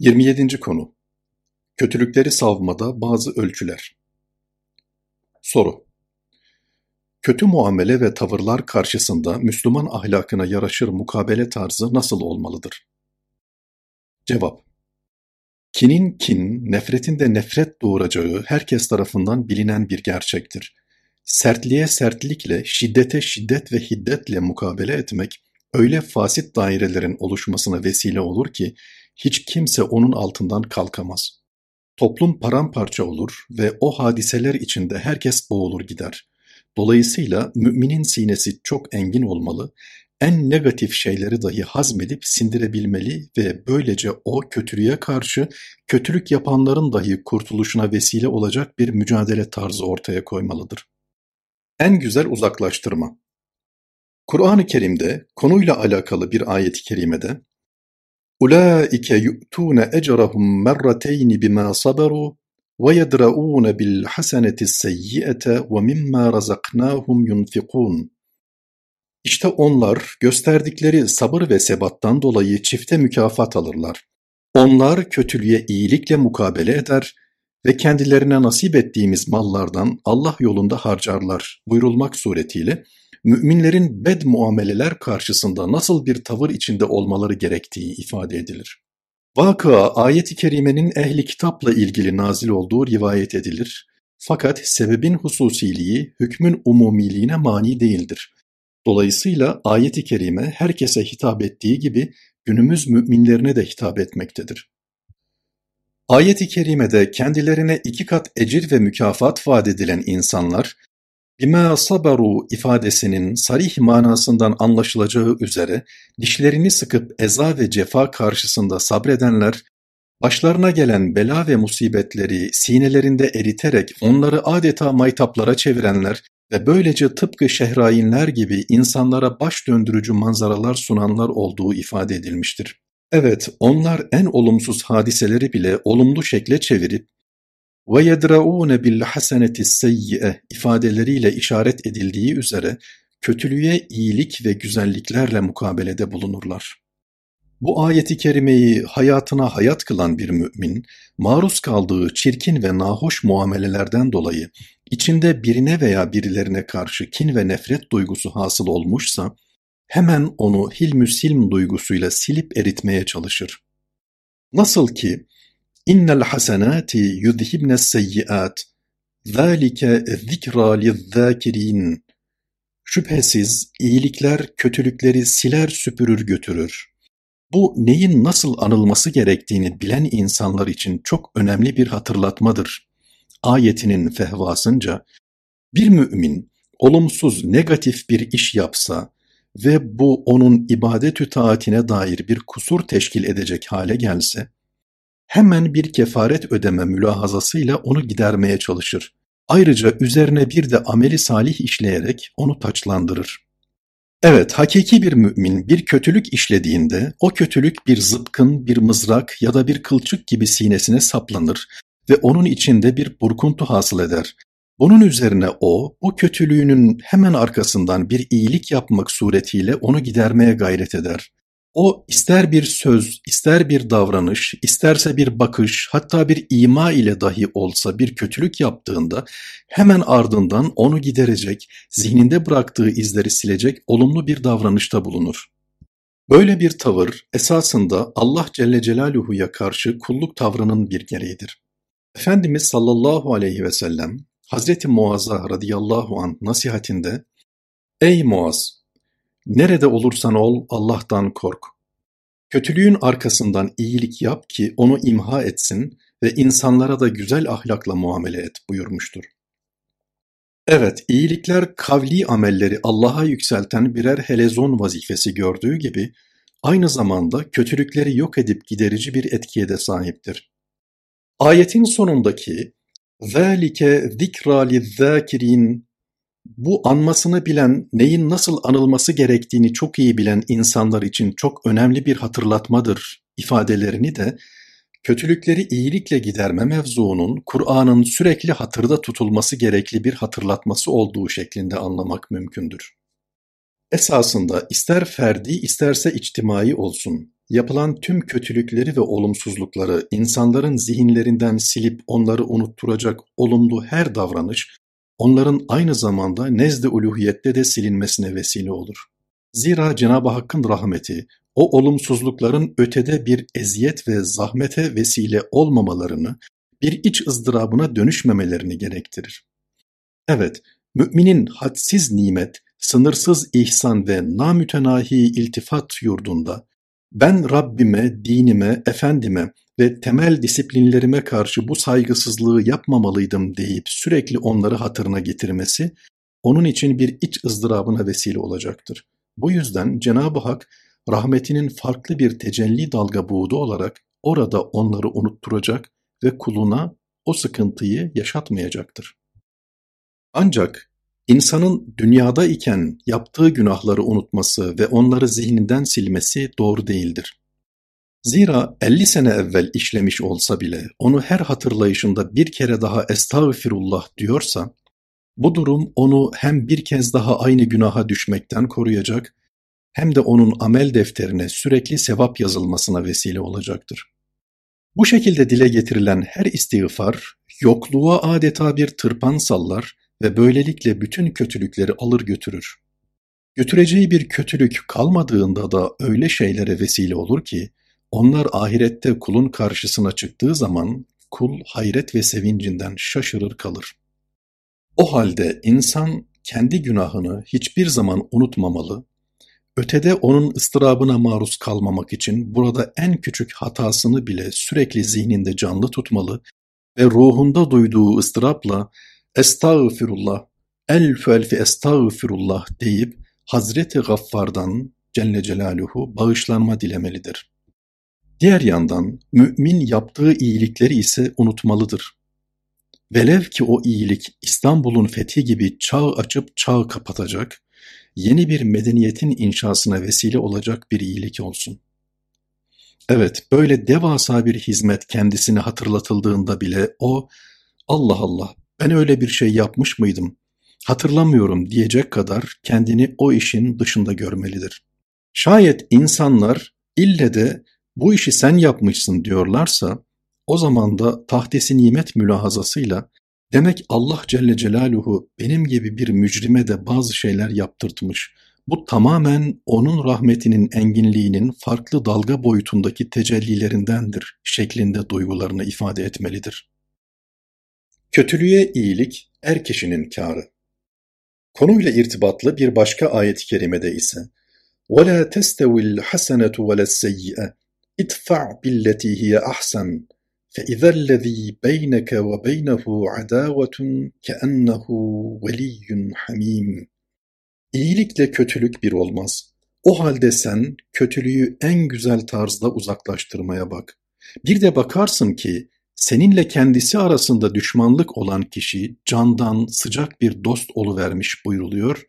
27. konu Kötülükleri savmada bazı ölçüler Soru Kötü muamele ve tavırlar karşısında Müslüman ahlakına yaraşır mukabele tarzı nasıl olmalıdır? Cevap Kinin kin, nefretin de nefret doğuracağı herkes tarafından bilinen bir gerçektir. Sertliğe sertlikle, şiddete şiddet ve hiddetle mukabele etmek, öyle fasit dairelerin oluşmasına vesile olur ki, hiç kimse onun altından kalkamaz. Toplum paramparça olur ve o hadiseler içinde herkes boğulur gider. Dolayısıyla müminin sinesi çok engin olmalı, en negatif şeyleri dahi hazmedip sindirebilmeli ve böylece o kötülüğe karşı kötülük yapanların dahi kurtuluşuna vesile olacak bir mücadele tarzı ortaya koymalıdır. En güzel uzaklaştırma Kur'an-ı Kerim'de konuyla alakalı bir ayet-i kerimede أولئك يؤتون أجرهم مرتين بما صبروا ويدرؤون بالحسنة السيئة ومما رزقناهم ينفقون İşte onlar gösterdikleri sabır ve sebattan dolayı çifte mükafat alırlar. Onlar kötülüğe iyilikle mukabele eder ve kendilerine nasip ettiğimiz mallardan Allah yolunda harcarlar buyurulmak suretiyle müminlerin bed muameleler karşısında nasıl bir tavır içinde olmaları gerektiği ifade edilir. Vakıa ayet-i kerimenin ehli kitapla ilgili nazil olduğu rivayet edilir. Fakat sebebin hususiliği hükmün umumiliğine mani değildir. Dolayısıyla ayet-i kerime herkese hitap ettiği gibi günümüz müminlerine de hitap etmektedir. Ayet-i kerimede kendilerine iki kat ecir ve mükafat vaat edilen insanlar bima sabaru ifadesinin sarih manasından anlaşılacağı üzere dişlerini sıkıp eza ve cefa karşısında sabredenler, başlarına gelen bela ve musibetleri sinelerinde eriterek onları adeta maytaplara çevirenler ve böylece tıpkı şehrainler gibi insanlara baş döndürücü manzaralar sunanlar olduğu ifade edilmiştir. Evet, onlar en olumsuz hadiseleri bile olumlu şekle çevirip ve yedraun bil haseneti seyyi'e ifadeleriyle işaret edildiği üzere kötülüğe iyilik ve güzelliklerle mukabelede bulunurlar. Bu ayeti kerimeyi hayatına hayat kılan bir mümin, maruz kaldığı çirkin ve nahoş muamelelerden dolayı içinde birine veya birilerine karşı kin ve nefret duygusu hasıl olmuşsa, hemen onu hilmü silm duygusuyla silip eritmeye çalışır. Nasıl ki İnnel hasenati yudhibnes seyyiat. Zalike zikra lizzâkirîn. Şüphesiz iyilikler kötülükleri siler süpürür götürür. Bu neyin nasıl anılması gerektiğini bilen insanlar için çok önemli bir hatırlatmadır. Ayetinin fehvasınca bir mümin olumsuz negatif bir iş yapsa ve bu onun ibadetü taatine dair bir kusur teşkil edecek hale gelse, hemen bir kefaret ödeme mülahazasıyla onu gidermeye çalışır. Ayrıca üzerine bir de ameli salih işleyerek onu taçlandırır. Evet, hakiki bir mümin bir kötülük işlediğinde o kötülük bir zıpkın, bir mızrak ya da bir kılçık gibi sinesine saplanır ve onun içinde bir burkuntu hasıl eder. Bunun üzerine o, bu kötülüğünün hemen arkasından bir iyilik yapmak suretiyle onu gidermeye gayret eder. O ister bir söz, ister bir davranış, isterse bir bakış, hatta bir ima ile dahi olsa bir kötülük yaptığında hemen ardından onu giderecek, zihninde bıraktığı izleri silecek olumlu bir davranışta bulunur. Böyle bir tavır esasında Allah Celle Celaluhu'ya karşı kulluk tavrının bir gereğidir. Efendimiz sallallahu aleyhi ve sellem Hazreti Muaz'a radıyallahu an nasihatinde Ey Muaz! Nerede olursan ol Allah'tan kork. Kötülüğün arkasından iyilik yap ki onu imha etsin ve insanlara da güzel ahlakla muamele et buyurmuştur. Evet, iyilikler kavli amelleri Allah'a yükselten birer helezon vazifesi gördüğü gibi, aynı zamanda kötülükleri yok edip giderici bir etkiye de sahiptir. Ayetin sonundaki ذَٰلِكَ ذِكْرَى لِلذَّاكِرِينَ bu anmasını bilen, neyin nasıl anılması gerektiğini çok iyi bilen insanlar için çok önemli bir hatırlatmadır ifadelerini de kötülükleri iyilikle giderme mevzuunun Kur'an'ın sürekli hatırda tutulması gerekli bir hatırlatması olduğu şeklinde anlamak mümkündür. Esasında ister ferdi isterse içtimai olsun, yapılan tüm kötülükleri ve olumsuzlukları insanların zihinlerinden silip onları unutturacak olumlu her davranış, onların aynı zamanda nezd-i uluhiyette de silinmesine vesile olur. Zira Cenab-ı Hakk'ın rahmeti, o olumsuzlukların ötede bir eziyet ve zahmete vesile olmamalarını, bir iç ızdırabına dönüşmemelerini gerektirir. Evet, müminin hadsiz nimet, sınırsız ihsan ve namütenahi iltifat yurdunda, ben Rabbime, dinime, efendime ve temel disiplinlerime karşı bu saygısızlığı yapmamalıydım deyip sürekli onları hatırına getirmesi, onun için bir iç ızdırabına vesile olacaktır. Bu yüzden Cenab-ı Hak, rahmetinin farklı bir tecelli dalga buğdu olarak orada onları unutturacak ve kuluna o sıkıntıyı yaşatmayacaktır. Ancak insanın dünyada iken yaptığı günahları unutması ve onları zihninden silmesi doğru değildir. Zira 50 sene evvel işlemiş olsa bile onu her hatırlayışında bir kere daha estağfirullah diyorsa, bu durum onu hem bir kez daha aynı günaha düşmekten koruyacak hem de onun amel defterine sürekli sevap yazılmasına vesile olacaktır. Bu şekilde dile getirilen her istiğfar, yokluğa adeta bir tırpan sallar ve böylelikle bütün kötülükleri alır götürür. Götüreceği bir kötülük kalmadığında da öyle şeylere vesile olur ki, onlar ahirette kulun karşısına çıktığı zaman kul hayret ve sevincinden şaşırır kalır. O halde insan kendi günahını hiçbir zaman unutmamalı, ötede onun ıstırabına maruz kalmamak için burada en küçük hatasını bile sürekli zihninde canlı tutmalı ve ruhunda duyduğu ıstırapla estağfirullah, elfü elfi estağfirullah deyip Hazreti Gaffar'dan Celle Celaluhu bağışlanma dilemelidir. Diğer yandan mümin yaptığı iyilikleri ise unutmalıdır. Velev ki o iyilik İstanbul'un fethi gibi çağ açıp çağ kapatacak, yeni bir medeniyetin inşasına vesile olacak bir iyilik olsun. Evet, böyle devasa bir hizmet kendisine hatırlatıldığında bile o, Allah Allah ben öyle bir şey yapmış mıydım, hatırlamıyorum diyecek kadar kendini o işin dışında görmelidir. Şayet insanlar ille de bu işi sen yapmışsın diyorlarsa, o zaman da tahdesi nimet mülahazasıyla demek Allah Celle Celaluhu benim gibi bir mücrime de bazı şeyler yaptırtmış. Bu tamamen onun rahmetinin enginliğinin farklı dalga boyutundaki tecellilerindendir şeklinde duygularını ifade etmelidir. Kötülüğe iyilik er kişinin kârı. Konuyla irtibatlı bir başka ayet-i kerimede ise وَلَا تَسْتَوِ الْحَسَنَةُ وَلَا السَّيِّئَةُ اِدْفَعْ بِالَّتِي هِيَ أَحْسَنُ فَإِذَا الَّذ۪ي بَيْنَكَ وَبَيْنَهُ عَدَاوَةٌ كَأَنَّهُ وَلِيٌّ حَم۪يمٌ İyilikle kötülük bir olmaz. O halde sen kötülüğü en güzel tarzda uzaklaştırmaya bak. Bir de bakarsın ki seninle kendisi arasında düşmanlık olan kişi candan sıcak bir dost oluvermiş buyruluyor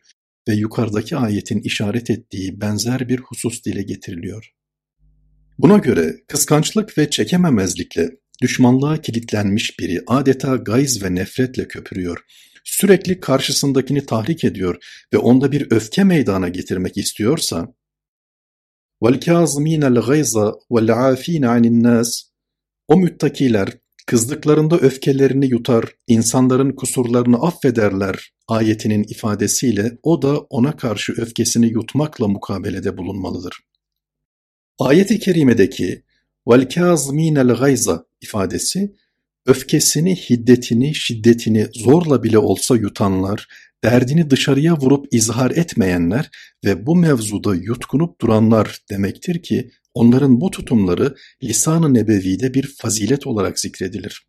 ve yukarıdaki ayetin işaret ettiği benzer bir husus dile getiriliyor. Buna göre kıskançlık ve çekememezlikle düşmanlığa kilitlenmiş biri adeta gayz ve nefretle köpürüyor. Sürekli karşısındakini tahrik ediyor ve onda bir öfke meydana getirmek istiyorsa وَالْكَاظِم۪ينَ الْغَيْزَ وَالْعَاف۪ينَ عَنِ النَّاسِ O müttakiler kızdıklarında öfkelerini yutar, insanların kusurlarını affederler ayetinin ifadesiyle o da ona karşı öfkesini yutmakla mukabelede bulunmalıdır. Ayet-i kerimedeki "velkâzmînel gayza" ifadesi öfkesini, hiddetini, şiddetini zorla bile olsa yutanlar, derdini dışarıya vurup izhar etmeyenler ve bu mevzuda yutkunup duranlar demektir ki onların bu tutumları lisan-ı nebevide bir fazilet olarak zikredilir.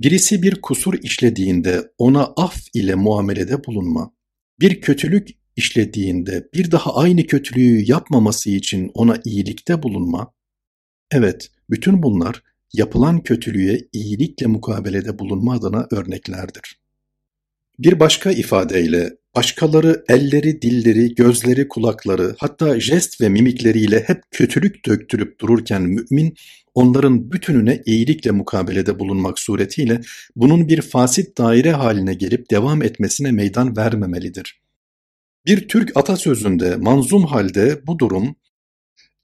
Birisi bir kusur işlediğinde ona af ile muamelede bulunma, bir kötülük işlediğinde bir daha aynı kötülüğü yapmaması için ona iyilikte bulunma, evet bütün bunlar yapılan kötülüğe iyilikle mukabelede bulunma adına örneklerdir. Bir başka ifadeyle başkaları elleri, dilleri, gözleri, kulakları hatta jest ve mimikleriyle hep kötülük döktürüp dururken mümin onların bütününe iyilikle mukabelede bulunmak suretiyle bunun bir fasit daire haline gelip devam etmesine meydan vermemelidir. Bir Türk atasözünde manzum halde bu durum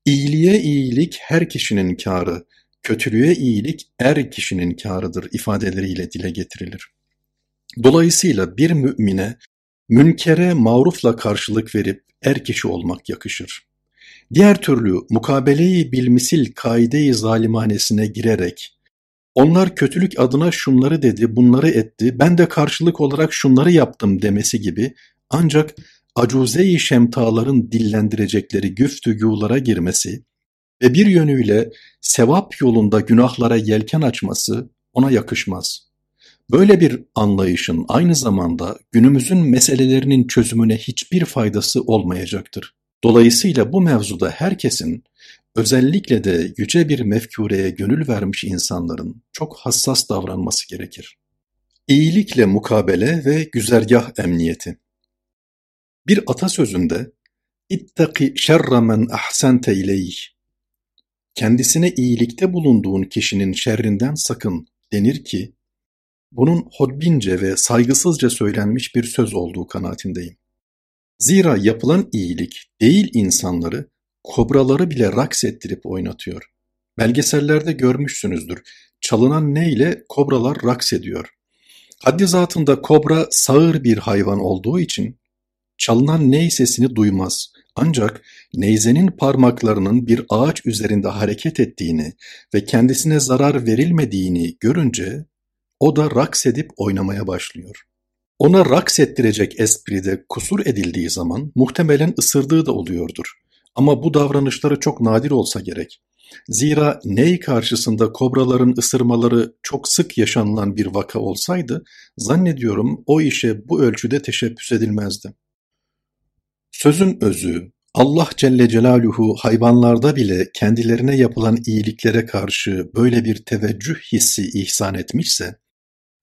İyiliğe iyilik her kişinin kârı, kötülüğe iyilik er kişinin kârıdır ifadeleriyle dile getirilir. Dolayısıyla bir mümine münkere marufla karşılık verip er kişi olmak yakışır. Diğer türlü mukabeleyi bilmisil kaide-i zalimanesine girerek onlar kötülük adına şunları dedi, bunları etti, ben de karşılık olarak şunları yaptım demesi gibi ancak acuze-i şemtaların dillendirecekleri güftügûlara girmesi ve bir yönüyle sevap yolunda günahlara yelken açması ona yakışmaz. Böyle bir anlayışın aynı zamanda günümüzün meselelerinin çözümüne hiçbir faydası olmayacaktır. Dolayısıyla bu mevzuda herkesin, özellikle de yüce bir mefkureye gönül vermiş insanların çok hassas davranması gerekir. İyilikle mukabele ve güzergah emniyeti. Bir atasözünde İttaki şerre men ahsente ileyh kendisine iyilikte bulunduğun kişinin şerrinden sakın denir ki bunun hodbince ve saygısızca söylenmiş bir söz olduğu kanaatindeyim. Zira yapılan iyilik değil insanları, kobraları bile raks ettirip oynatıyor. Belgesellerde görmüşsünüzdür. Çalınan neyle kobralar raks ediyor. Haddi zatında kobra sağır bir hayvan olduğu için çalınan ney sesini duymaz. Ancak neyzenin parmaklarının bir ağaç üzerinde hareket ettiğini ve kendisine zarar verilmediğini görünce o da raks edip oynamaya başlıyor. Ona raks ettirecek espride kusur edildiği zaman muhtemelen ısırdığı da oluyordur. Ama bu davranışları çok nadir olsa gerek. Zira ney karşısında kobraların ısırmaları çok sık yaşanılan bir vaka olsaydı, zannediyorum o işe bu ölçüde teşebbüs edilmezdi. Sözün özü, Allah Celle Celaluhu hayvanlarda bile kendilerine yapılan iyiliklere karşı böyle bir teveccüh hissi ihsan etmişse,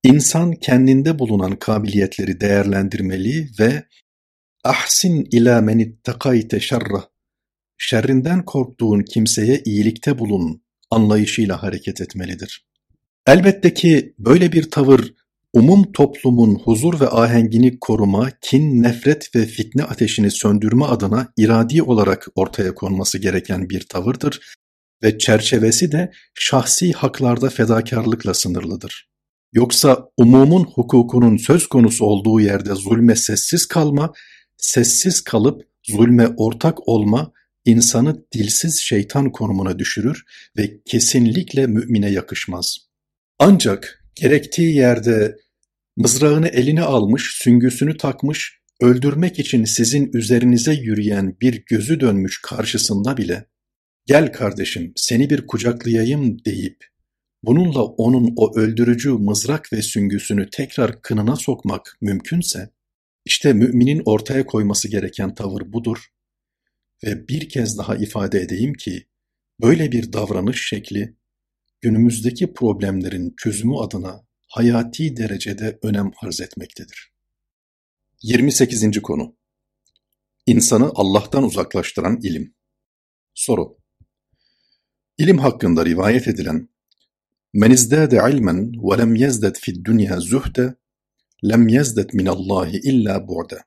İnsan kendinde bulunan kabiliyetleri değerlendirmeli ve ahsin ila men ittakayte şerra şerrinden korktuğun kimseye iyilikte bulun anlayışıyla hareket etmelidir. Elbette ki böyle bir tavır umum toplumun huzur ve ahengini koruma, kin, nefret ve fitne ateşini söndürme adına iradi olarak ortaya konması gereken bir tavırdır ve çerçevesi de şahsi haklarda fedakarlıkla sınırlıdır. Yoksa umumun hukukunun söz konusu olduğu yerde zulme sessiz kalma, sessiz kalıp zulme ortak olma insanı dilsiz şeytan konumuna düşürür ve kesinlikle mümine yakışmaz. Ancak gerektiği yerde mızrağını eline almış, süngüsünü takmış, öldürmek için sizin üzerinize yürüyen bir gözü dönmüş karşısında bile gel kardeşim seni bir kucaklayayım deyip Bununla onun o öldürücü mızrak ve süngüsünü tekrar kınına sokmak mümkünse, işte müminin ortaya koyması gereken tavır budur. Ve bir kez daha ifade edeyim ki, böyle bir davranış şekli, günümüzdeki problemlerin çözümü adına hayati derecede önem arz etmektedir. 28. konu İnsanı Allah'tan uzaklaştıran ilim. Soru İlim hakkında rivayet edilen Men izdâde ilmen ve lem yezdet fid dünya zuhde lem yezdet minallahi illa bu'de.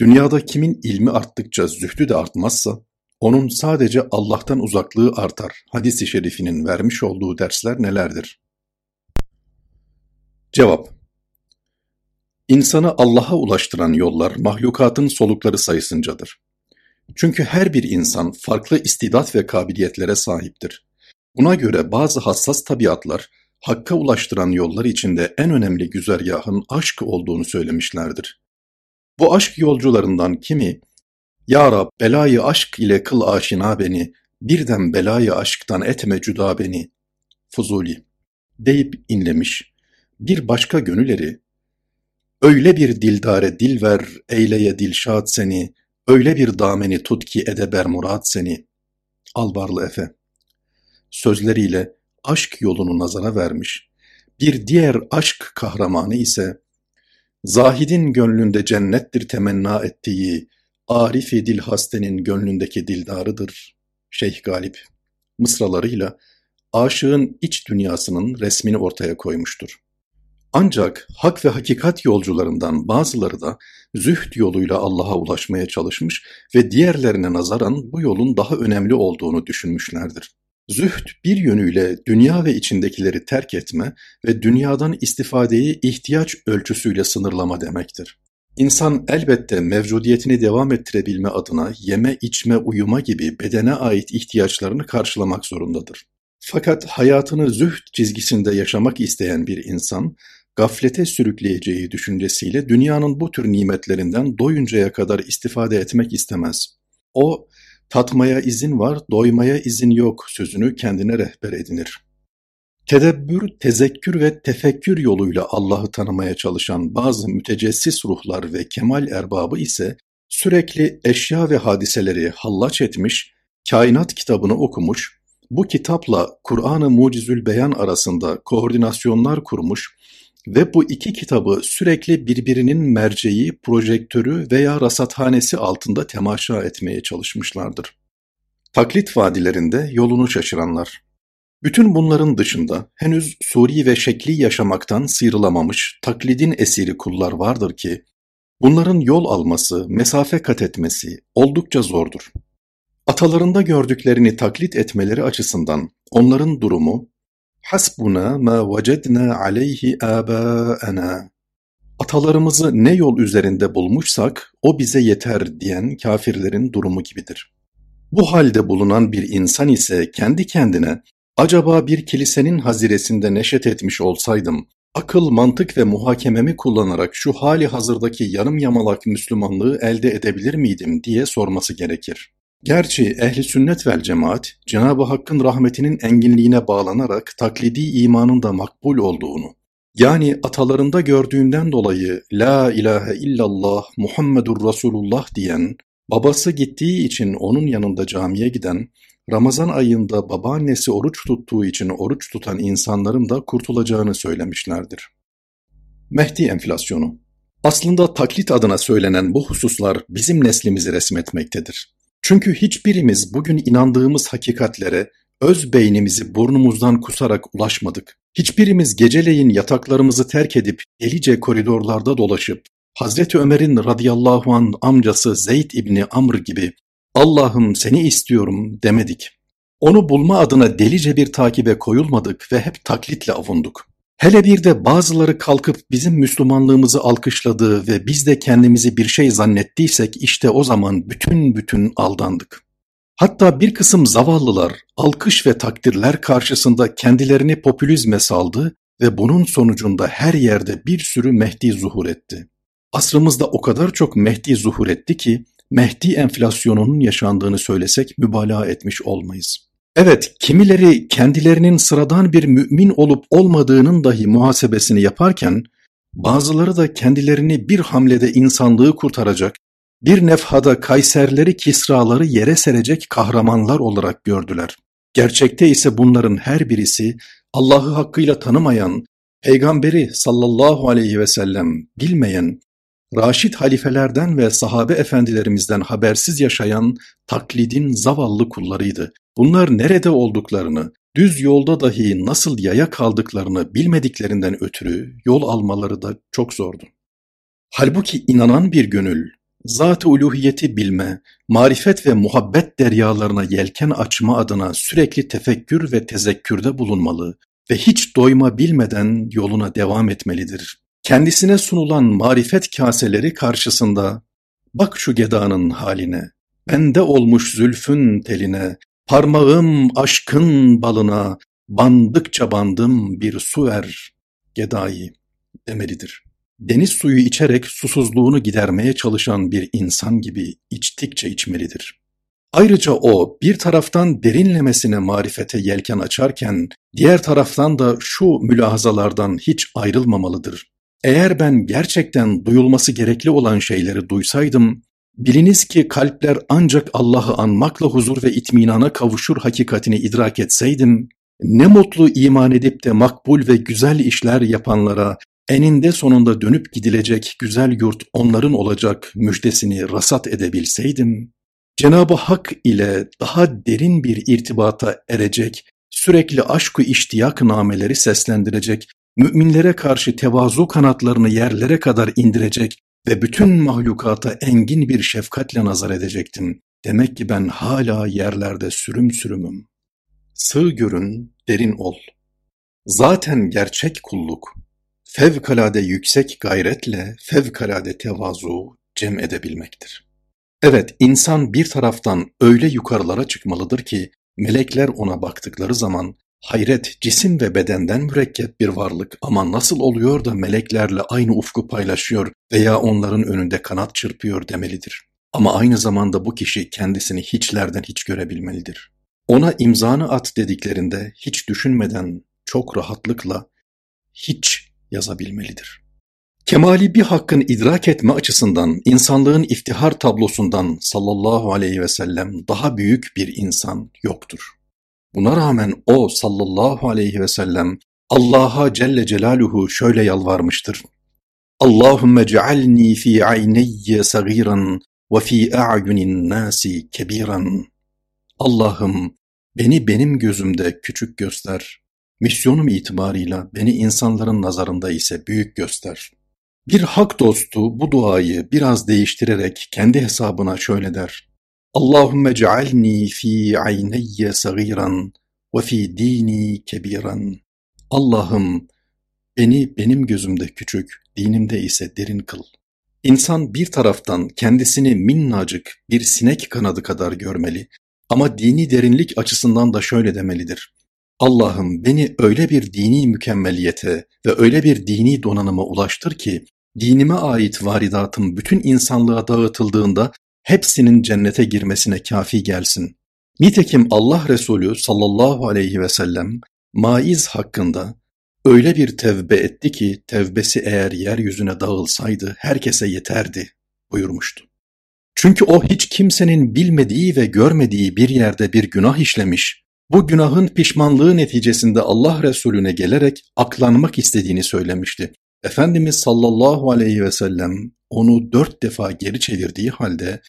Dünyada kimin ilmi arttıkça zühdü de artmazsa, onun sadece Allah'tan uzaklığı artar. Hadis-i şerifinin vermiş olduğu dersler nelerdir? Cevap İnsanı Allah'a ulaştıran yollar mahlukatın solukları sayısıncadır. Çünkü her bir insan farklı istidat ve kabiliyetlere sahiptir. Buna göre bazı hassas tabiatlar hakka ulaştıran yollar içinde en önemli güzergahın aşk olduğunu söylemişlerdir. Bu aşk yolcularından kimi ''Ya Rab belayı aşk ile kıl aşina beni, birden belayı aşktan etme cüda beni'' Fuzuli deyip inlemiş. Bir başka gönülleri ''Öyle bir dildare dil ver, eyleye dilşad seni, öyle bir dameni tut ki edeber murat seni.'' Albarlı Efe sözleriyle aşk yolunu nazara vermiş. Bir diğer aşk kahramanı ise Zahidin gönlünde cennettir temenna ettiği Arif-i Dilhaste'nin gönlündeki dildarıdır Şeyh Galip. Mısralarıyla aşığın iç dünyasının resmini ortaya koymuştur. Ancak hak ve hakikat yolcularından bazıları da zühd yoluyla Allah'a ulaşmaya çalışmış ve diğerlerine nazaran bu yolun daha önemli olduğunu düşünmüşlerdir. Zühd bir yönüyle dünya ve içindekileri terk etme ve dünyadan istifadeyi ihtiyaç ölçüsüyle sınırlama demektir. İnsan elbette mevcudiyetini devam ettirebilme adına yeme, içme, uyuma gibi bedene ait ihtiyaçlarını karşılamak zorundadır. Fakat hayatını zühd çizgisinde yaşamak isteyen bir insan, gaflete sürükleyeceği düşüncesiyle dünyanın bu tür nimetlerinden doyuncaya kadar istifade etmek istemez. O, tatmaya izin var, doymaya izin yok sözünü kendine rehber edinir. Tedebbür, tezekkür ve tefekkür yoluyla Allah'ı tanımaya çalışan bazı mütecessis ruhlar ve kemal erbabı ise sürekli eşya ve hadiseleri hallaç etmiş, kainat kitabını okumuş, bu kitapla Kur'an-ı Mucizül Beyan arasında koordinasyonlar kurmuş ve bu iki kitabı sürekli birbirinin merceği, projektörü veya rasathanesi altında temaşa etmeye çalışmışlardır. Taklit vadilerinde yolunu şaşıranlar. Bütün bunların dışında henüz suri ve şekli yaşamaktan sıyrılamamış taklidin esiri kullar vardır ki, bunların yol alması, mesafe kat etmesi oldukça zordur. Atalarında gördüklerini taklit etmeleri açısından onların durumu Hasbuna ma vecedna aleyhi âbâena. Atalarımızı ne yol üzerinde bulmuşsak o bize yeter diyen kafirlerin durumu gibidir. Bu halde bulunan bir insan ise kendi kendine acaba bir kilisenin haziresinde neşet etmiş olsaydım, akıl, mantık ve muhakememi kullanarak şu hali hazırdaki yarım yamalak Müslümanlığı elde edebilir miydim diye sorması gerekir. Gerçi ehli sünnet vel cemaat Cenab-ı Hakk'ın rahmetinin enginliğine bağlanarak taklidi imanın da makbul olduğunu, yani atalarında gördüğünden dolayı La ilahe illallah Muhammedur Resulullah diyen, babası gittiği için onun yanında camiye giden, Ramazan ayında babaannesi oruç tuttuğu için oruç tutan insanların da kurtulacağını söylemişlerdir. Mehdi enflasyonu Aslında taklit adına söylenen bu hususlar bizim neslimizi resmetmektedir. Çünkü hiçbirimiz bugün inandığımız hakikatlere öz beynimizi burnumuzdan kusarak ulaşmadık. Hiçbirimiz geceleyin yataklarımızı terk edip delice koridorlarda dolaşıp Hazreti Ömer'in radıyallahu an amcası Zeyd İbni Amr gibi Allah'ım seni istiyorum demedik. Onu bulma adına delice bir takibe koyulmadık ve hep taklitle avunduk. Hele bir de bazıları kalkıp bizim Müslümanlığımızı alkışladığı ve biz de kendimizi bir şey zannettiysek işte o zaman bütün bütün aldandık. Hatta bir kısım zavallılar alkış ve takdirler karşısında kendilerini popülizme saldı ve bunun sonucunda her yerde bir sürü Mehdi zuhur etti. Asrımızda o kadar çok Mehdi zuhur etti ki Mehdi enflasyonunun yaşandığını söylesek mübalağa etmiş olmayız. Evet, kimileri kendilerinin sıradan bir mümin olup olmadığının dahi muhasebesini yaparken, bazıları da kendilerini bir hamlede insanlığı kurtaracak, bir nefhada Kayserleri Kisraları yere serecek kahramanlar olarak gördüler. Gerçekte ise bunların her birisi Allah'ı hakkıyla tanımayan, peygamberi sallallahu aleyhi ve sellem bilmeyen, Raşid halifelerden ve sahabe efendilerimizden habersiz yaşayan taklidin zavallı kullarıydı. Bunlar nerede olduklarını, düz yolda dahi nasıl yaya kaldıklarını bilmediklerinden ötürü yol almaları da çok zordu. Halbuki inanan bir gönül, zat-ı uluhiyeti bilme, marifet ve muhabbet deryalarına yelken açma adına sürekli tefekkür ve tezekkürde bulunmalı ve hiç doyma bilmeden yoluna devam etmelidir. Kendisine sunulan marifet kaseleri karşısında, bak şu gedanın haline, bende olmuş zülfün teline, Parmağım aşkın balına, bandıkça bandım bir su ver, gedayı demelidir. Deniz suyu içerek susuzluğunu gidermeye çalışan bir insan gibi içtikçe içmelidir. Ayrıca o bir taraftan derinlemesine marifete yelken açarken diğer taraftan da şu mülahazalardan hiç ayrılmamalıdır. Eğer ben gerçekten duyulması gerekli olan şeyleri duysaydım Biliniz ki kalpler ancak Allah'ı anmakla huzur ve itminana kavuşur hakikatini idrak etseydim, ne mutlu iman edip de makbul ve güzel işler yapanlara eninde sonunda dönüp gidilecek güzel yurt onların olacak müjdesini rasat edebilseydim, Cenab-ı Hak ile daha derin bir irtibata erecek, sürekli aşk-ı iştiyak nameleri seslendirecek müminlere karşı tevazu kanatlarını yerlere kadar indirecek ve bütün mahlukata engin bir şefkatle nazar edecektim. Demek ki ben hala yerlerde sürüm sürümüm. Sığ görün, derin ol. Zaten gerçek kulluk, fevkalade yüksek gayretle fevkalade tevazu cem edebilmektir. Evet, insan bir taraftan öyle yukarılara çıkmalıdır ki, melekler ona baktıkları zaman, hayret cisim ve bedenden mürekkep bir varlık ama nasıl oluyor da meleklerle aynı ufku paylaşıyor veya onların önünde kanat çırpıyor demelidir. Ama aynı zamanda bu kişi kendisini hiçlerden hiç görebilmelidir. Ona imzanı at dediklerinde hiç düşünmeden çok rahatlıkla hiç yazabilmelidir. Kemali bir hakkın idrak etme açısından insanlığın iftihar tablosundan sallallahu aleyhi ve sellem daha büyük bir insan yoktur. Buna rağmen o sallallahu aleyhi ve sellem Allah'a Celle Celaluhu şöyle yalvarmıştır. Allahümme cealni fi ayneyye sagiran ve fi a'yunin nasi kebiran. Allah'ım beni benim gözümde küçük göster. Misyonum itibarıyla beni insanların nazarında ise büyük göster. Bir hak dostu bu duayı biraz değiştirerek kendi hesabına şöyle der. Cealni fi ayneyye sagiran ve fi dini kebiran. Allah'ım beni benim gözümde küçük, dinimde ise derin kıl. İnsan bir taraftan kendisini minnacık bir sinek kanadı kadar görmeli ama dini derinlik açısından da şöyle demelidir. Allah'ım beni öyle bir dini mükemmeliyete ve öyle bir dini donanıma ulaştır ki dinime ait varidatım bütün insanlığa dağıtıldığında hepsinin cennete girmesine kafi gelsin. Nitekim Allah Resulü sallallahu aleyhi ve sellem maiz hakkında öyle bir tevbe etti ki tevbesi eğer yeryüzüne dağılsaydı herkese yeterdi buyurmuştu. Çünkü o hiç kimsenin bilmediği ve görmediği bir yerde bir günah işlemiş, bu günahın pişmanlığı neticesinde Allah Resulüne gelerek aklanmak istediğini söylemişti. Efendimiz sallallahu aleyhi ve sellem onu dört defa geri çevirdiği halde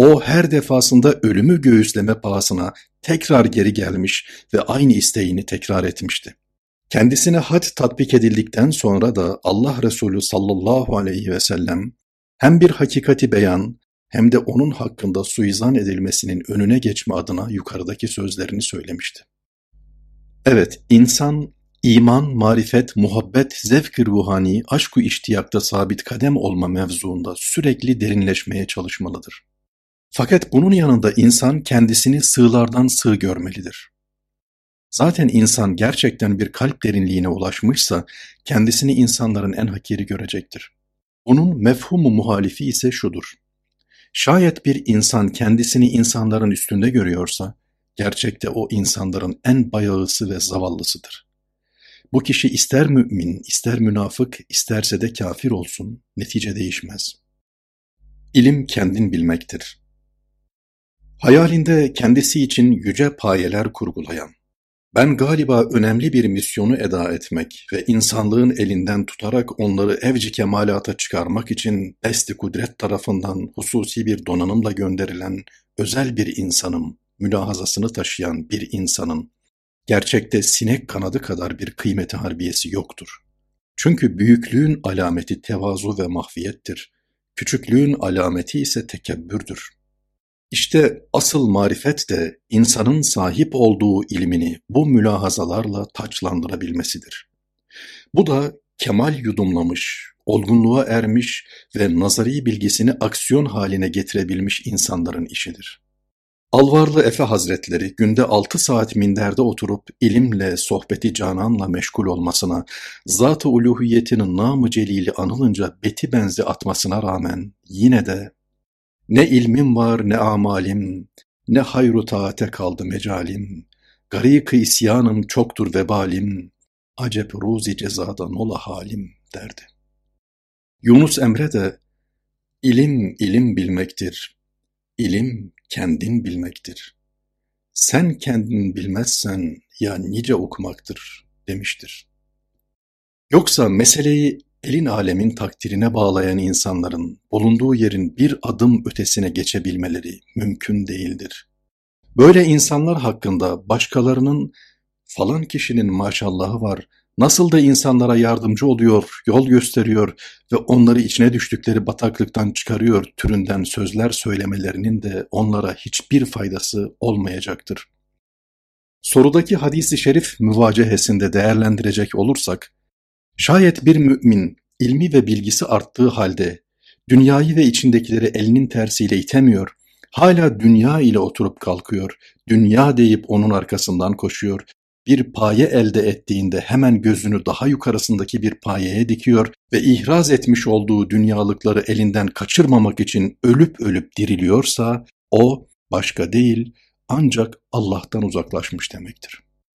o her defasında ölümü göğüsleme pahasına tekrar geri gelmiş ve aynı isteğini tekrar etmişti. Kendisine had tatbik edildikten sonra da Allah Resulü sallallahu aleyhi ve sellem hem bir hakikati beyan hem de onun hakkında suizan edilmesinin önüne geçme adına yukarıdaki sözlerini söylemişti. Evet, insan iman, marifet, muhabbet, zevk-i ruhani, aşk-ı iştiyakta sabit kadem olma mevzuunda sürekli derinleşmeye çalışmalıdır. Fakat bunun yanında insan kendisini sığlardan sığ görmelidir. Zaten insan gerçekten bir kalp derinliğine ulaşmışsa kendisini insanların en hakiri görecektir. Bunun mefhumu muhalifi ise şudur. Şayet bir insan kendisini insanların üstünde görüyorsa, gerçekte o insanların en bayağısı ve zavallısıdır. Bu kişi ister mümin, ister münafık, isterse de kafir olsun, netice değişmez. İlim kendin bilmektir. Hayalinde kendisi için yüce payeler kurgulayan, ben galiba önemli bir misyonu eda etmek ve insanlığın elinden tutarak onları evci kemalata çıkarmak için esti kudret tarafından hususi bir donanımla gönderilen özel bir insanım, mülahazasını taşıyan bir insanın gerçekte sinek kanadı kadar bir kıymeti harbiyesi yoktur. Çünkü büyüklüğün alameti tevazu ve mahfiyettir. Küçüklüğün alameti ise tekebbürdür. İşte asıl marifet de insanın sahip olduğu ilmini bu mülahazalarla taçlandırabilmesidir. Bu da kemal yudumlamış, olgunluğa ermiş ve nazari bilgisini aksiyon haline getirebilmiş insanların işidir. Alvarlı Efe Hazretleri günde altı saat minderde oturup ilimle, sohbeti cananla meşgul olmasına, zat-ı uluhiyetinin namı celili anılınca beti benzi atmasına rağmen yine de ne ilmim var ne amalim, ne hayru taate kaldı mecalim. Garik-ı isyanım çoktur vebalim, acep ruzi cezadan ola halim derdi. Yunus Emre de ilim ilim bilmektir, ilim kendin bilmektir. Sen kendin bilmezsen ya nice okumaktır demiştir. Yoksa meseleyi elin alemin takdirine bağlayan insanların bulunduğu yerin bir adım ötesine geçebilmeleri mümkün değildir. Böyle insanlar hakkında başkalarının falan kişinin maşallahı var, nasıl da insanlara yardımcı oluyor, yol gösteriyor ve onları içine düştükleri bataklıktan çıkarıyor türünden sözler söylemelerinin de onlara hiçbir faydası olmayacaktır. Sorudaki hadisi şerif müvacehesinde değerlendirecek olursak, şayet bir mümin ilmi ve bilgisi arttığı halde dünyayı ve içindekileri elinin tersiyle itemiyor, hala dünya ile oturup kalkıyor, dünya deyip onun arkasından koşuyor, bir paye elde ettiğinde hemen gözünü daha yukarısındaki bir payeye dikiyor ve ihraz etmiş olduğu dünyalıkları elinden kaçırmamak için ölüp ölüp diriliyorsa, o başka değil ancak Allah'tan uzaklaşmış demektir.